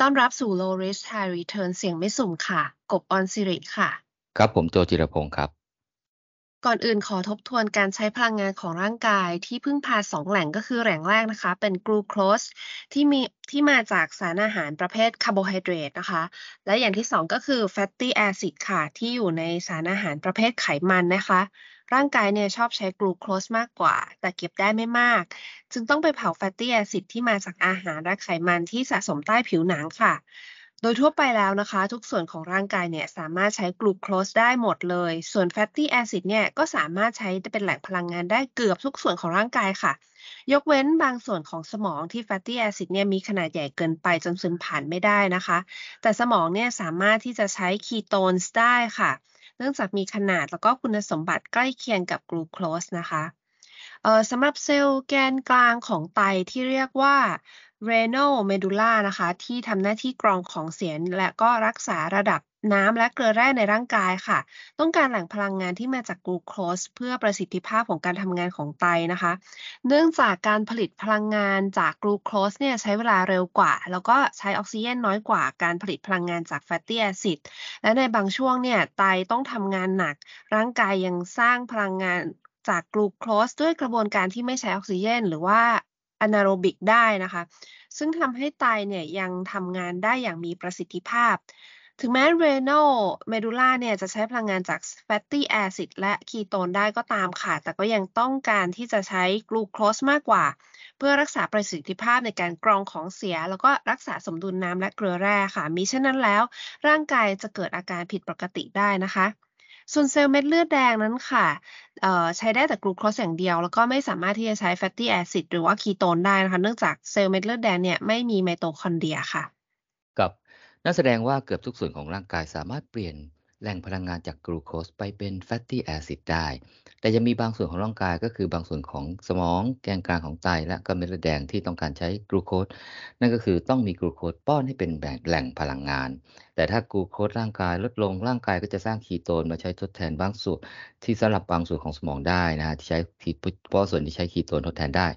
ต้อนรับสู่ Low Risk High Return เสี่ยงไม่สุ่มค่ะ กบออนซิริค่ะ ครับผมโจจิรพงศ์ครับ ก่อนอื่นขอทบทวนการใช้พลังงานของร่างกายที่พึ่งพาสองแหล่งก็คือแหล่งแรกนะคะ เป็นกลูโคสที่มีที่มาจากสารอาหารประเภทคาร์โบไฮเดรตนะคะ และอย่างที่สองก็คือ fatty acid ค่ะ ที่อยู่ในสารอาหารประเภทไขมันนะคะ ร่างกายเนี่ยชอบใช้กลูโคสมากกว่า แต่เก็บได้ไม่มาก จึงต้องไปเผา fatty acid ที่มาจากอาหารและไขมันที่สะสมใต้ผิวหนังค่ะ โดยทั่วไปแล้วนะคะ ทุกส่วนของร่างกายเนี่ยสามารถใช้กลูโคสได้หมดเลย ส่วน fatty acid เนี่ยก็สามารถใช้เป็นแหล่งพลังงานได้เกือบทุกส่วนของร่างกายค่ะ ยกเว้นบางส่วนของสมองที่ fatty acid เนี่ยมีขนาดใหญ่เกินไปจนซึมผ่านไม่ได้นะคะ แต่สมองเนี่ยสามารถที่จะใช้ ketones ได้ค่ะ เนื่องจากมีขนาดแล้วก็คุณสมบัติใกล้เคียงกับกลูโคสนะคะ สำหรับเซลล์แกนกลางของไตที่เรียกว่า renal medulla นะคะ ที่ทำหน้าที่กรองของเสียและก็รักษาระดับน้ำและเกลือแร่ในร่างกายค่ะ ต้องการแหล่งพลังงานที่มาจากกลูโคสเพื่อประสิทธิภาพของการทำงานของไตนะคะ เนื่องจากการผลิตพลังงานจากกลูโคสเนี่ยใช้เวลาเร็วกว่า แล้วก็ใช้ออกซิเจนน้อยกว่าการผลิตพลังงานจาก fatty acid และในบางช่วงเนี่ยไตต้องทำงานหนัก ร่างกายยังสร้างพลังงาน จากกลูโคสด้วยกระบวนการที่ไม่ใช้ออกซิเจนหรือว่าอนาโรบิกได้นะคะ ซึ่งทำให้ไตเนี่ยยังทำงานได้อย่างมีประสิทธิภาพ ถึงแม้ renal medulla เนี่ยจะใช้พลังงานจาก fatty acid และคีโตนได้ก็ตามค่ะ แต่ก็ยังต้องการที่จะใช้กลูโคสมากกว่า เพื่อรักษาประสิทธิภาพในการกรองของเสีย แล้วก็รักษาสมดุลน้ำและเกลือแร่ค่ะ มิฉะนั้นแล้ว ร่างกายจะเกิดอาการผิดปกติได้นะคะ ส่วนเซลล์เม็ดเลือดแดงนั้นค่ะใช้ได้แต่กลูโคสอย่างเดียว แล้วก็ไม่สามารถที่จะใช้ fatty acid หรือว่าคีโตนได้นะคะ เนื่องจากเซลล์เม็ดเลือดแดงเนี่ยไม่มีไมโตคอนเดรียค่ะ ครับนั่นแสดงว่าเกือบทุกส่วนของร่างกายสามารถเปลี่ยน แหล่งพลังงานจากกลูโคสไปเป็น fatty acid ได้ แต่ยังมีบางส่วนของร่างกายก็คือบางส่วนของสมองแกนกลางของไตและก็เม็ดเลือดแดงที่ต้องการใช้กลูโคสนั่นก็คือต้องมีกลูโคสป้อนให้เป็นแหล่งพลังงาน แต่ถ้ากลูโคสร่างกายลดลงร่างกายก็จะสร้างคีโตนมาใช้ทดแทนบางส่วนที่สำหรับบางส่วนของสมองได้นะที่ใช้เพราะส่วนที่ใช้คีโตนทดแทนได้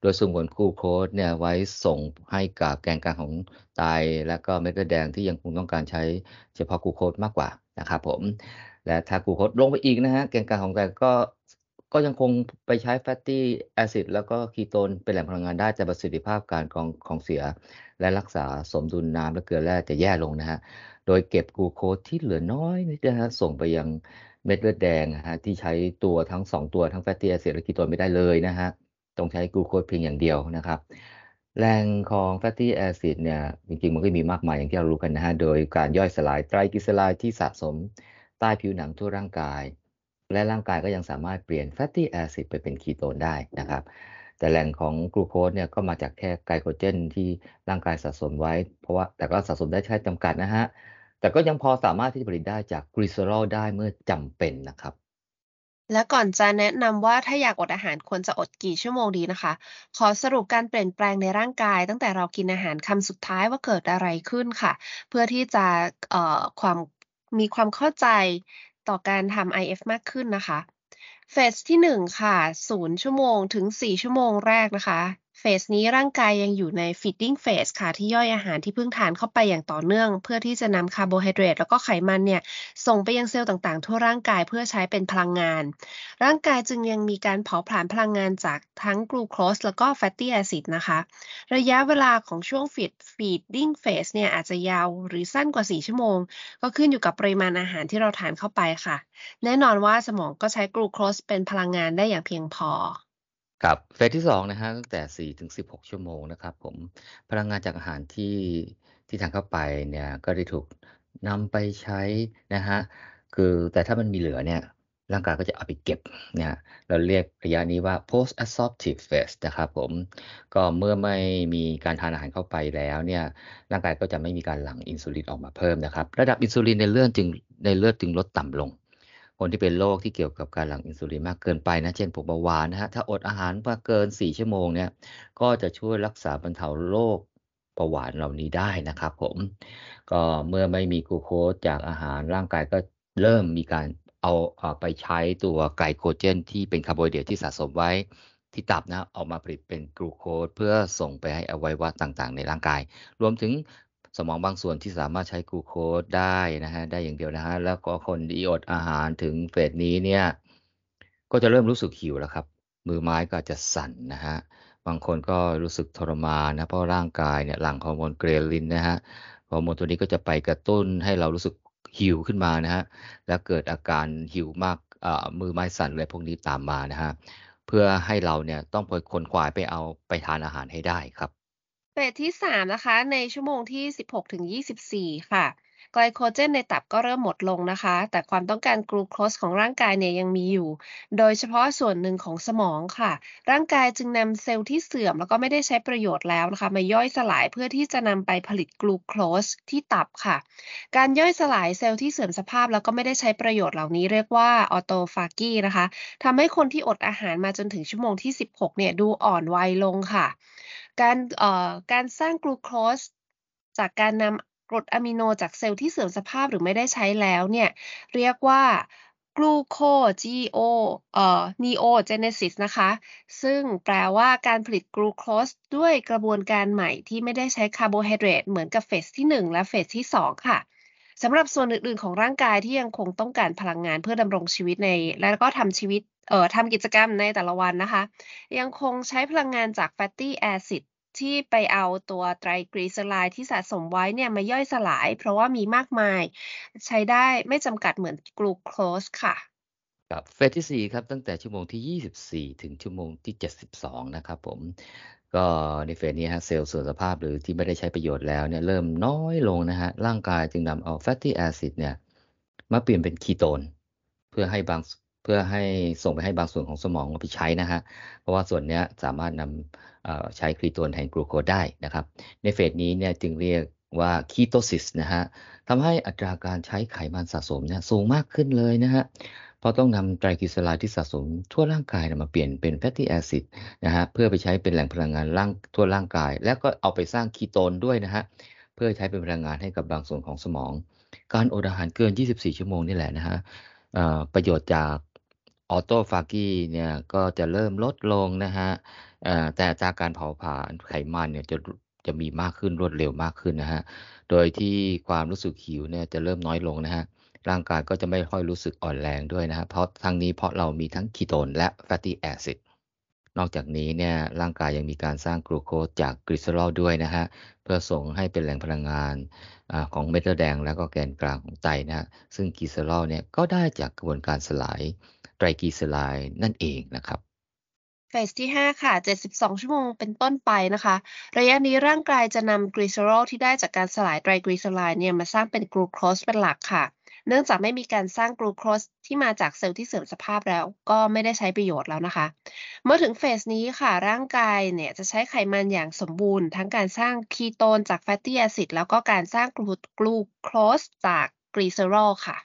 โดยส่งผลกลูโคสเนี่ยไว้ส่งให้กับแกนกลางของไตและก็เม็ดเลือดแดงที่ยังคงต้องการใช้เฉพาะกลูโคสมากกว่า นะครับผม และถ้ากูโคสลงไปอีกนะฮะแกนกลางของไตก็ก็ยังคงไปใช้ fatty acid แล้วก็คีโตนเป็นแหล่งพลังงานได้แต่ประสิทธิภาพการกรองของเสีย และรักษาสมดุลน้ำและเกลือแร่จะแย่ลงนะฮะ โดยเก็บกูโคสที่เหลือน้อยนิดนะฮะส่งไปยังเม็ดเลือดแดงนะฮะที่ใช้ตัวทั้ง 2 ตัวทั้ง fatty acid และคีโตนไม่ได้เลยนะฮะต้องใช้กูโคสเพียงอย่างเดียวนะครับ แหล่งของ fatty acid เนี่ยจริงๆ มันก็มีมากมายอย่างที่เรารู้กันนะฮะ โดยการย่อยสลายไตรกลีเซอไรด์ที่สะสมใต้ผิวหนังทั่วร่างกาย และร่างกายก็ยังสามารถเปลี่ยน fatty acid ไปเป็นคีโตนได้นะครับ แต่แหล่งของกลูโคสเนี่ยก็มาจากแค่ไกลโคเจนที่ร่างกายสะสมไว้ เพราะว่าแต่ก็สะสมได้แค่จำกัดนะฮะ แต่ก็ยังพอสามารถที่จะผลิตได้จากกลีเซอรอลได้เมื่อจำเป็นนะครับ และก่อนจะแนะนำว่าถ้าอยากอดอาหารควรจะอดกี่ชั่วโมงดีนะคะ ขอสรุปการเปลี่ยนแปลงในร่างกาย ตั้งแต่เรากินอาหารคำสุดท้ายว่าเกิดอะไรขึ้นค่ะ เพื่อที่จะเอ่อความมีความเข้าใจต่อการทำ IF มากขึ้นนะคะเฟสที่ 1 ค่ะ 0 ชั่วโมงถึง 4 ชั่วโมงแรกนะคะ เฟสนี้ร่างกายยังอยู่ใน feeding phase ค่ะ ที่ย่อยอาหารที่เพิ่งทานเข้าไปอย่างต่อเนื่อง เพื่อที่จะนำคาร์โบไฮเดรตแล้วก็ไขมันเนี่ย ส่งไปยังเซลล์ต่างๆ ทั่วร่างกายเพื่อใช้เป็นพลังงาน ร่างกายจึงยังมีการเผาผลาญพลังงานจากทั้งกลูโคสแล้วก็ fatty acid นะคะ ระยะเวลาของช่วง feed feeding phase เนี่ยอาจจะยาวหรือสั้นกว่า 4 ชั่วโมง ก็ขึ้นอยู่กับปริมาณอาหารที่เราทานเข้าไปค่ะ แน่นอนว่าสมองก็ใช้กลูโคสเป็นพลังงานได้อย่างเพียงพอ ครับเฟสที่2นะฮะตั้งแต่4ถึง16ชั่วโมงนะครับผมพลังงานจากอาหารที่ที่ทานเข้าไปเนี่ยก็ได้ถูกนำไปใช้นะฮะคือแต่ถ้ามันมีเหลือเนี่ยร่างกายก็จะเอาไปเก็บเนี่ยเราเรียกระยะนี้ว่า post absorptive phase นะครับผมก็เมื่อไม่มีการทานอาหารเข้าไปแล้วเนี่ยร่างกายก็จะไม่มีการหลั่งอินซูลินออกมาเพิ่มนะครับ ระดับอินซูลินในเลือดจึงในเลือดจึงลดต่ำลง คนที่เป็นโรคที่เกี่ยวกับการหลั่งอินซูลินมากเกินไปนะ เช่นพวกเบาหวานนะฮะ ถ้าอดอาหารมาเกิน 4 ชั่วโมงเนี่ย ก็จะช่วยรักษาบรรเทาโรคเบาหวานเหล่านี้ได้นะครับผม ก็เมื่อไม่มีกลูโคสจากอาหารร่างกายก็เริ่มมีการเอาเอาไปใช้ตัวไกลโคเจน ที่เป็นคาร์โบไฮเดรตที่สะสมไว้ที่ตับนะออกมาผลิตเป็นกลูโคสเพื่อส่งไปให้อวัยวะต่างๆ ในร่างกาย รวมถึง สมองบางส่วนที่สามารถใช้กลูโคสได้นะฮะได้อย่างเดียวนะฮะแล้วก็คนที่อดอาหารถึง phase นี้เนี่ย ก็จะเริ่มรู้สึกหิวแล้วครับ มือไม้ก็จะสั่นนะฮะบางคนก็รู้สึกทรมานนะเพราะร่างกายเนี่ยหลั่งฮอร์โมน ghrelin นะฮะฮอร์โมนตัวนี้ก็จะไปกระตุ้นให้เรารู้สึกหิวขึ้นมานะฮะแล้วเกิดอาการหิวมากมือไม้สั่นอะไรพวกนี้ตามมานะฮะเพื่อให้เราเนี่ยต้องไปขวนขวายไปเอาไปทานอาหารให้ได้ครับ phase ที่3นะคะ ในชั่วโมงที่16ถึง24ค่ะ ไกลโคเจนในตับก็เริ่มหมดลงนะคะ แต่ความต้องการกลูโคสของร่างกายเนี่ยยังมีอยู่ โดยเฉพาะส่วนหนึ่งของสมองค่ะ ร่างกายจึงนำเซลล์ที่เสื่อมแล้วก็ไม่ได้ใช้ประโยชน์แล้วนะคะ มาย่อยสลายเพื่อที่จะนำไปผลิตกลูโคสที่ตับค่ะ การย่อยสลายเซลล์ที่เสื่อมสภาพแล้วก็ไม่ได้ใช้ประโยชน์เหล่านี้เรียกว่าออโตฟากีนะคะทำให้คนที่อดอาหารมาจนถึงชั่วโมงที่ 16 เนี่ยดูอ่อนวัยลงค่ะ การเอ่อการสร้างกลูโคสจากการนำ กรดอะมิโนจากเซลล์ที่เสื่อมสภาพหรือไม่ได้ใช้แล้วเนี่ยเรียกว่ากลูโค GO เอ่อ neogenesis นะคะ ซึ่งแปลว่าการผลิตกลูโคสด้วยกระบวนการใหม่ที่ไม่ได้ใช้คาร์โบไฮเดรตเหมือนกับ phase ที่ 1 และ phase ที่ 2 ค่ะสำหรับส่วนอื่น ๆ ของร่างกายที่ยังคงต้องการพลังงานเพื่อดำรงชีวิตใน และก็ทำชีวิตเอ่อทำกิจกรรมในแต่ละวันนะคะ ยังคงใช้พลังงานจาก fatty acid ที่ไปเอาตัวไตรกลีเซอไรด์ที่สะสมไว้เนี่ยมาย่อยสลาย เพราะว่ามีมากมาย ใช้ได้ไม่จำกัดเหมือนกลูโคสค่ะครับ phase ที่ 4 ครับ ตั้งแต่ชั่วโมงที่ 24 ถึงชั่วโมงที่ 72 นะครับผม ก็ใน phase นี้ฮะเซลล์เสื่อมสภาพหรือที่ไม่ได้ใช้ประโยชน์แล้วเนี่ยเริ่มน้อยลงนะฮะร่างกายจึงนำเอา fatty acid เนี่ยมาเปลี่ยนเป็นคีโตน เพื่อให้บาง เพื่อให้ส่งไปให้บางส่วนของสมองเอาไปใช้นะฮะ เพราะว่าส่วนนี้สามารถนำใช้คีโตนแทนกลูโคได้นะครับ ใน phase นี้เนี่ยจึงเรียกว่า ketosis นะฮะทำให้อัตราการใช้ไขมันสะสมเนี่ยสูงมากขึ้นเลยนะฮะ เพราะต้องนำไตรกลีเซอไรด์ที่สะสมทั่วร่างกายมาเปลี่ยนเป็น fatty acid นะฮะ เพื่อไปใช้เป็นแหล่งพลังงานร่างทั่วร่างกาย แล้วก็เอาไปสร้างคีโตนด้วยนะฮะ เพื่อใช้เป็นพลังงานให้กับบางส่วนของสมอง การอดอาหารเกิน 24 ชั่วโมงนี่แหละนะฮะประโยชน์จาก autophagy เนี่ยก็จะเริ่มลดลงนะฮะแต่จากการเผาผลาญไขมันเนี่ยจะจะมีมากขึ้นรวดเร็วมากขึ้นนะฮะ โดยที่ความรู้สึกหิวเนี่ยจะเริ่มน้อยลงนะฮะ ร่างกายก็จะไม่ค่อยรู้สึกอ่อนแรงด้วยนะฮะ เพราะทั้งนี้เพราะเรามีทั้งคีโตนและ fatty acid นอกจากนี้เนี่ยร่างกายยังมีการสร้างกลูโคสจากกลีเซอรอลด้วยนะฮะ เพื่อส่งให้เป็นแหล่งพลังงานของเม็ดเลือดแดงแล้วก็แกนกลางของไตนะฮะ ซึ่งกลีเซอรอลเนี่ยก็ได้จากกระบวนการสลาย ไตรกลีเซอไรด์นั่นเองนะครับ phase ที่ 5 ค่ะ 72 ชั่วโมงเป็นต้นไปนะคะ ระยะนี้ร่างกายจะนำกลีเซอรอลที่ได้จากการสลายไตรกลีเซอไรด์เนี่ยมาสร้างเป็นกลูโคสเป็นหลักค่ะ เนื่องจากไม่มีการสร้างกลูโคสที่มาจากเซลล์ที่เสื่อมสภาพแล้ว ก็ไม่ได้ใช้ประโยชน์แล้วนะคะ เมื่อถึง phase นี้ค่ะ ร่างกายเนี่ยจะใช้ไขมันอย่างสมบูรณ์ ทั้งการสร้างคีโตนจาก fatty acid แล้วก็การสร้างกลูโคสจากกลีเซอรอลค่ะ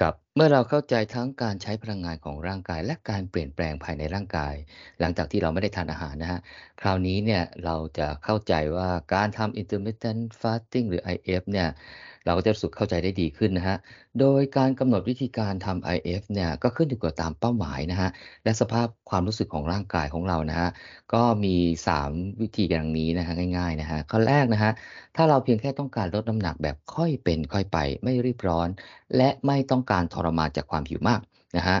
ครับ เมื่อเราเข้าใจทั้งการใช้พลังงานของร่างกาย และการเปลี่ยนแปลงภายในร่างกาย หลังจากที่เราไม่ได้ทานอาหารนะฮะ คราวนี้เนี่ยเราจะเข้าใจว่าการทำ intermittent fasting หรือ IF เนี่ยเราก็จะรู้สึกเข้าใจได้ดีขึ้นนะฮะ โดยการกำหนดวิธีการทำ IF เนี่ยก็ขึ้นอยู่กับตามเป้าหมายนะฮะ และสภาพความรู้สึกของร่างกายของเรานะฮะ ก็มี 3 วิธีอย่างนี้นะฮะง่ายๆนะฮะ ข้อแรกนะฮะ ถ้าเราเพียงแค่ต้องการลดน้ำหนักแบบค่อยเป็นค่อยไป ไม่รีบร้อน และไม่ต้องการทรมานจากความหิวมากนะฮะ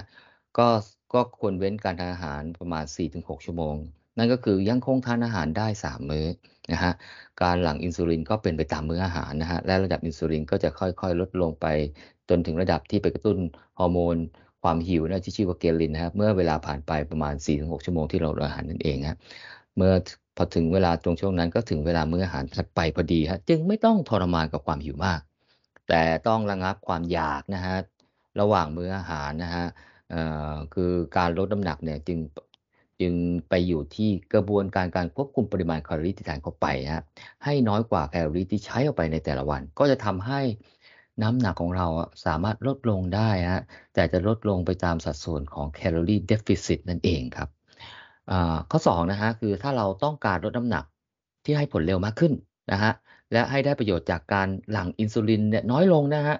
ก็ก็ควรเว้นการทานอาหารประมาณ 4-6 ชั่วโมง นั่นก็คือยังคงทานอาหารได้ 3 มื้อนะฮะการหลั่งอินซูลินก็เป็นไปตามมื้ออาหารนะฮะและระดับอินซูลินก็จะค่อยๆ ลดลงไปจนถึงระดับที่ไปกระตุ้นฮอร์โมนความหิวนะที่ชื่อว่าเกลินนะครับเมื่อเวลาผ่านไปประมาณ 4-6 ชั่วโมงที่เราอาหารนั่นเองฮะเมื่อพอถึงเวลาตรงช่วงนั้นก็ถึงเวลามื้ออาหารถัดไปพอดีฮะจึงไม่ต้องทรมานกับความหิวมาก แต่ต้องระงับความอยากนะฮะ ระหว่างมื้ออาหารนะฮะคือการลดน้ำหนักเนี่ยจึงจึงไปอยู่ที่กระบวนการการควบคุมปริมาณแคลอรี่ที่ทานเข้าไปฮะให้น้อยกว่าแคลอรี่ที่ใช้ออกไปในแต่ละวัน ก็จะทำให้น้ำหนักของเราสามารถลดลงได้ฮะแต่จะลดลงไปตามสัดส่วนของแคลอรี่เดฟฟิซิตนั่นเองครับข้อ2นะฮะคือถ้าเราต้องการลดน้ำหนักที่ให้ผลเร็วมากขึ้นนะฮะและให้ได้ประโยชน์จากการหลั่งอินซูลินเนี่ยน้อยลงนะฮะ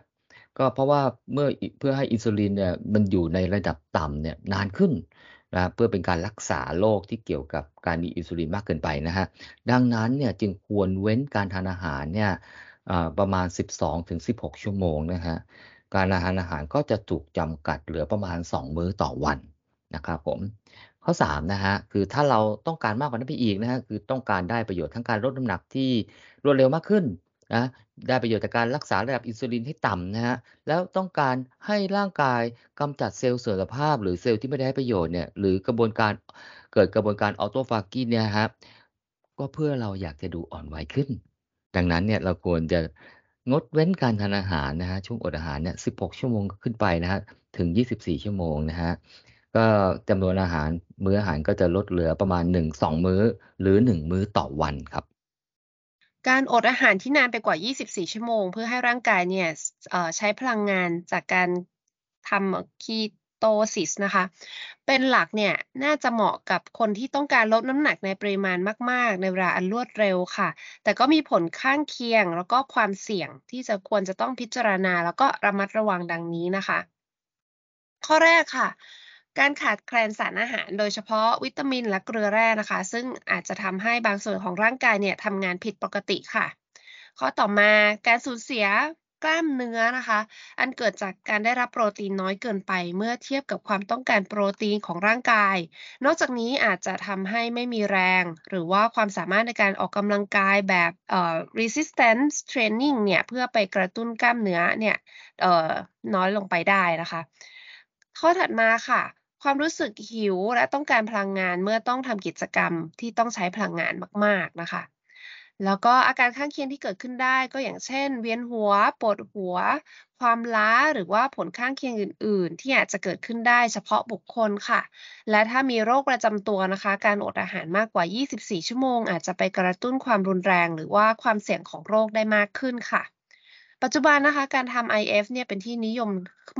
ก็เพราะว่าเมื่อเพื่อให้อินซูลินเนี่ยมันอยู่ในระดับต่ำเนี่ยนานขึ้นนะเพื่อเป็นการรักษาโรคที่เกี่ยวกับการมีอินซูลินมากเกินไปนะฮะดังนั้นเนี่ยจึงควรเว้นการทานอาหารเนี่ยประมาณ 12-16 ชั่วโมงนะฮะการอาหารอาหารก็จะถูกจำกัดเหลือประมาณ 2 มื้อต่อวันนะครับผมข้อ3นะฮะคือถ้าเราต้องการมากกว่านั้นไปอีกนะฮะคือต้องการได้ประโยชน์ทั้งการลดน้ำหนักที่รวดเร็วมากขึ้นนะ ได้ประโยชน์จากการรักษาระดับอินซูลินให้ต่ำนะฮะ แล้วต้องการให้ร่างกายกำจัดเซลล์เสื่อมสภาพ หรือเซลล์ที่ไม่ได้ให้ประโยชน์เนี่ย หรือกระบวนการเกิดกระบวนการออโตฟากีเนี่ยครับก็เพื่อเราอยากจะดูอ่อนวัยขึ้น ดังนั้นเนี่ยเราควรจะงดเว้นการทานอาหารนะฮะช่วงอดอาหารเนี่ย 16 ชั่วโมงขึ้นไปนะฮะ ถึง 24 ชั่วโมงนะฮะ ก็จำนวนอาหารมื้ออาหารก็จะลดเหลือประมาณ 1-2 มื้อ หรือ 1 มื้อต่อวันครับ การอดอาหารที่นานไปกว่า 24 ชั่วโมง เพื่อให้ร่างกายเนี่ยใช้พลังงานจากการทำคีโตซิสนะคะ เป็นหลักเนี่ยน่าจะเหมาะกับคนที่ต้องการลดน้ำหนักในปริมาณมาก ๆ ในเวลาอันรวดเร็วค่ะ แต่ก็มีผลข้างเคียงแล้วก็ความเสี่ยงที่จะควรจะต้องพิจารณา แล้วก็ระมัดระวังดังนี้นะคะ ข้อแรกค่ะ การขาดแคลนสารอาหาร โดยเฉพาะวิตามินและเกลือแร่นะคะ ซึ่งอาจจะทำให้บางส่วนของร่างกายเนี่ยทำงานผิดปกติค่ะ ข้อต่อมาการสูญเสียกล้ามเนื้อนะคะ อันเกิดจากการได้รับโปรตีนน้อยเกินไป เมื่อเทียบกับความต้องการโปรตีนของร่างกาย นอกจากนี้อาจจะทำให้ไม่มีแรง หรือว่าความสามารถในการออกกำลังกายแบบเอ่อ resistance training เนี่ยเพื่อไปกระตุ้นกล้ามเนื้อเนี่ยเอ่อน้อยลงไปได้นะคะ ข้อถัดมาค่ะ ความรู้สึกหิวและต้องการพลังงานเมื่อต้องทำกิจกรรมที่ต้องใช้พลังงานมาก ๆ นะคะ แล้วก็อาการข้างเคียงที่เกิดขึ้นได้ก็อย่างเช่น เวียนหัว ปวดหัว ความล้าหรือว่าผลข้างเคียงอื่น ๆ ที่อาจจะเกิดขึ้นได้เฉพาะบุคคลค่ะ และถ้ามีโรคประจำตัวนะคะ การอดอาหารมากกว่า 24 ชั่วโมง อาจจะไปกระตุ้นความรุนแรง หรือว่าความเสี่ยงของโรคได้มากขึ้นค่ะ ปัจจุบันนะคะ การทำ IF เนี่ยเป็นที่นิยม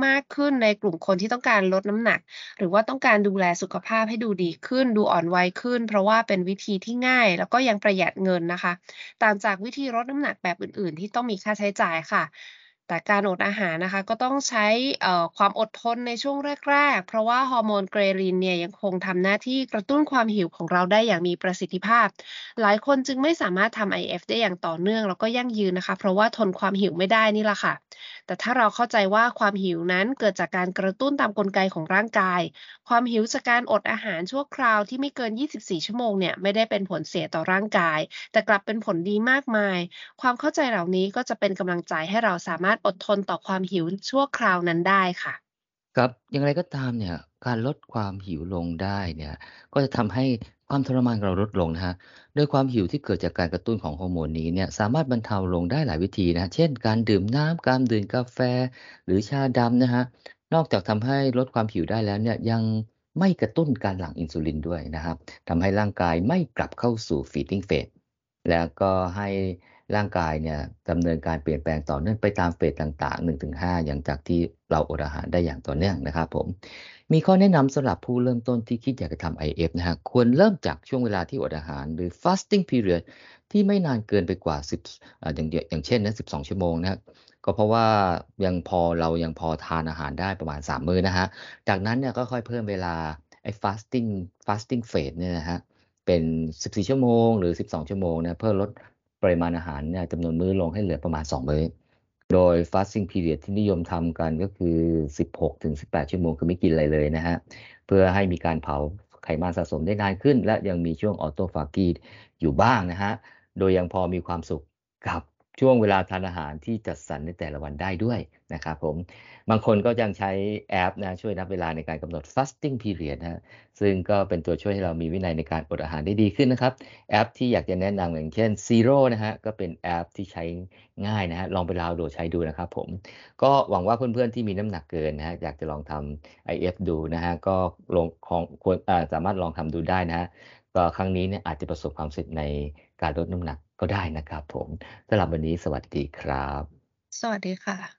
มากขึ้นในกลุ่มคนที่ต้องการลดน้ำหนัก หรือว่าต้องการดูแลสุขภาพให้ดูดีขึ้น ดูอ่อนวัยขึ้น เพราะว่าเป็นวิธีที่ง่าย แล้วก็ยังประหยัดเงินนะคะ ต่างจากวิธีลดน้ำหนักแบบอื่น ๆ ที่ต้องมีค่าใช้จ่ายค่ะ แต่การอดอาหารนะคะ ก็ต้องใช้ความอดทนในช่วงแรก ๆ เพราะว่าฮอร์โมนเกรลินเนี่ยยังคงทำหน้าที่กระตุ้นความหิวของเราได้อย่างมีประสิทธิภาพ หลายคนจึงไม่สามารถทำ IF ได้อย่างต่อเนื่อง แล้วก็ยั่งยืนนะคะ เพราะว่าทนความหิวไม่ได้นี่แหละค่ะ แต่ถ้าเราเข้าใจว่าความหิวนั้นเกิดจากการกระตุ้นตามกลไกของร่างกาย ความหิวจากการอดอาหารชั่วคราวที่ไม่เกิน 24 ชั่วโมงเนี่ยไม่ได้เป็นผลเสียต่อร่างกาย แต่กลับเป็นผลดีมากมาย ความเข้าใจเหล่านี้ก็จะเป็นกำลังใจให้เราสามารถอดทนต่อความหิวชั่วคราวนั้นได้ค่ะ ครับอย่างไรก็ตามเนี่ย การลดความหิวลงได้เนี่ย ก็จะทำให้ความทรมานเราลดลงนะฮะโดยความหิวที่เกิดจากการกระตุ้นของฮอร์โมนนี้เนี่ยสามารถบรรเทาลงได้หลายวิธีนะเช่น การดื่มน้ำการดื่มกาแฟ หรือชาดำนะฮะนอกจากทำให้ลดความหิวได้แล้วเนี่ยยังไม่กระตุ้นการหลั่งอินซูลินด้วยนะครับทำให้ร่างกายไม่กลับเข้าสู่ feeding phase แล้วก็ให้ ร่างกายเนี่ยดำเนินการเปลี่ยนแปลงต่อเนื่องไปตามเฟสต่างๆ 1-5 อย่างจากที่เราอดอาหารได้อย่างต่อเนื่องนะครับผม มีข้อแนะนำสำหรับผู้เริ่มต้นที่คิดอยากจะทำ IF นะฮะควรเริ่มจากช่วงเวลาที่อดอาหาร หรือ fasting period ที่ไม่นานเกินไปกว่า 10อย่างอย่างเช่นนะ12 ชั่วโมงนะก็เพราะว่ายังพอเรายังพอทานอาหารได้ประมาณ 3 มื้อนะฮะจากนั้นเนี่ยก็ค่อยเพิ่มเวลาไอ้ fasting fasting phase เนี่ยนะฮะเป็น 14 ชั่วโมง หรือ 12 ชั่วโมงนะเพื่อลด ปริมาณอาหารเนี่ยจำนวนมื้อลงให้เหลือประมาณ 2 มื้อ โดย fasting period ที่นิยมทำกันก็คือ 16-18 ชั่วโมงคือไม่กินอะไรเลยนะฮะ เพื่อให้มีการเผาไขมันสะสมได้นานขึ้น และยังมีช่วงออโตฟากีอยู่บ้างนะฮะ โดยยังพอมีความสุขกับ ช่วงเวลาทานอาหารที่จัดสรรในแต่ละวันได้ด้วยนะครับผมบางคนก็ยังใช้แอปนะช่วยนับเวลาในการกำหนด fasting period นะซึ่งก็เป็นตัวช่วยให้เรามีวินัยในการอดอาหารได้ดีขึ้นนะครับ แอปที่อยากจะแนะนำอย่างเช่น Zero นะฮะก็เป็นแอปที่ใช้ง่ายนะฮะลองไปดาวน์โหลดใช้ดูนะครับผมก็หวังว่าเพื่อนๆที่มีน้ำหนักเกินนะฮะอยากจะลองทำ IF ดูนะฮะก็ลงของควรสามารถลองทำดูได้นะฮะ ก็ครั้งนี้เนี่ยอาจจะประสบความสำเร็จในการลดน้ำหนักก็ได้นะครับผมสำหรับวันนี้สวัสดีครับ สวัสดีค่ะ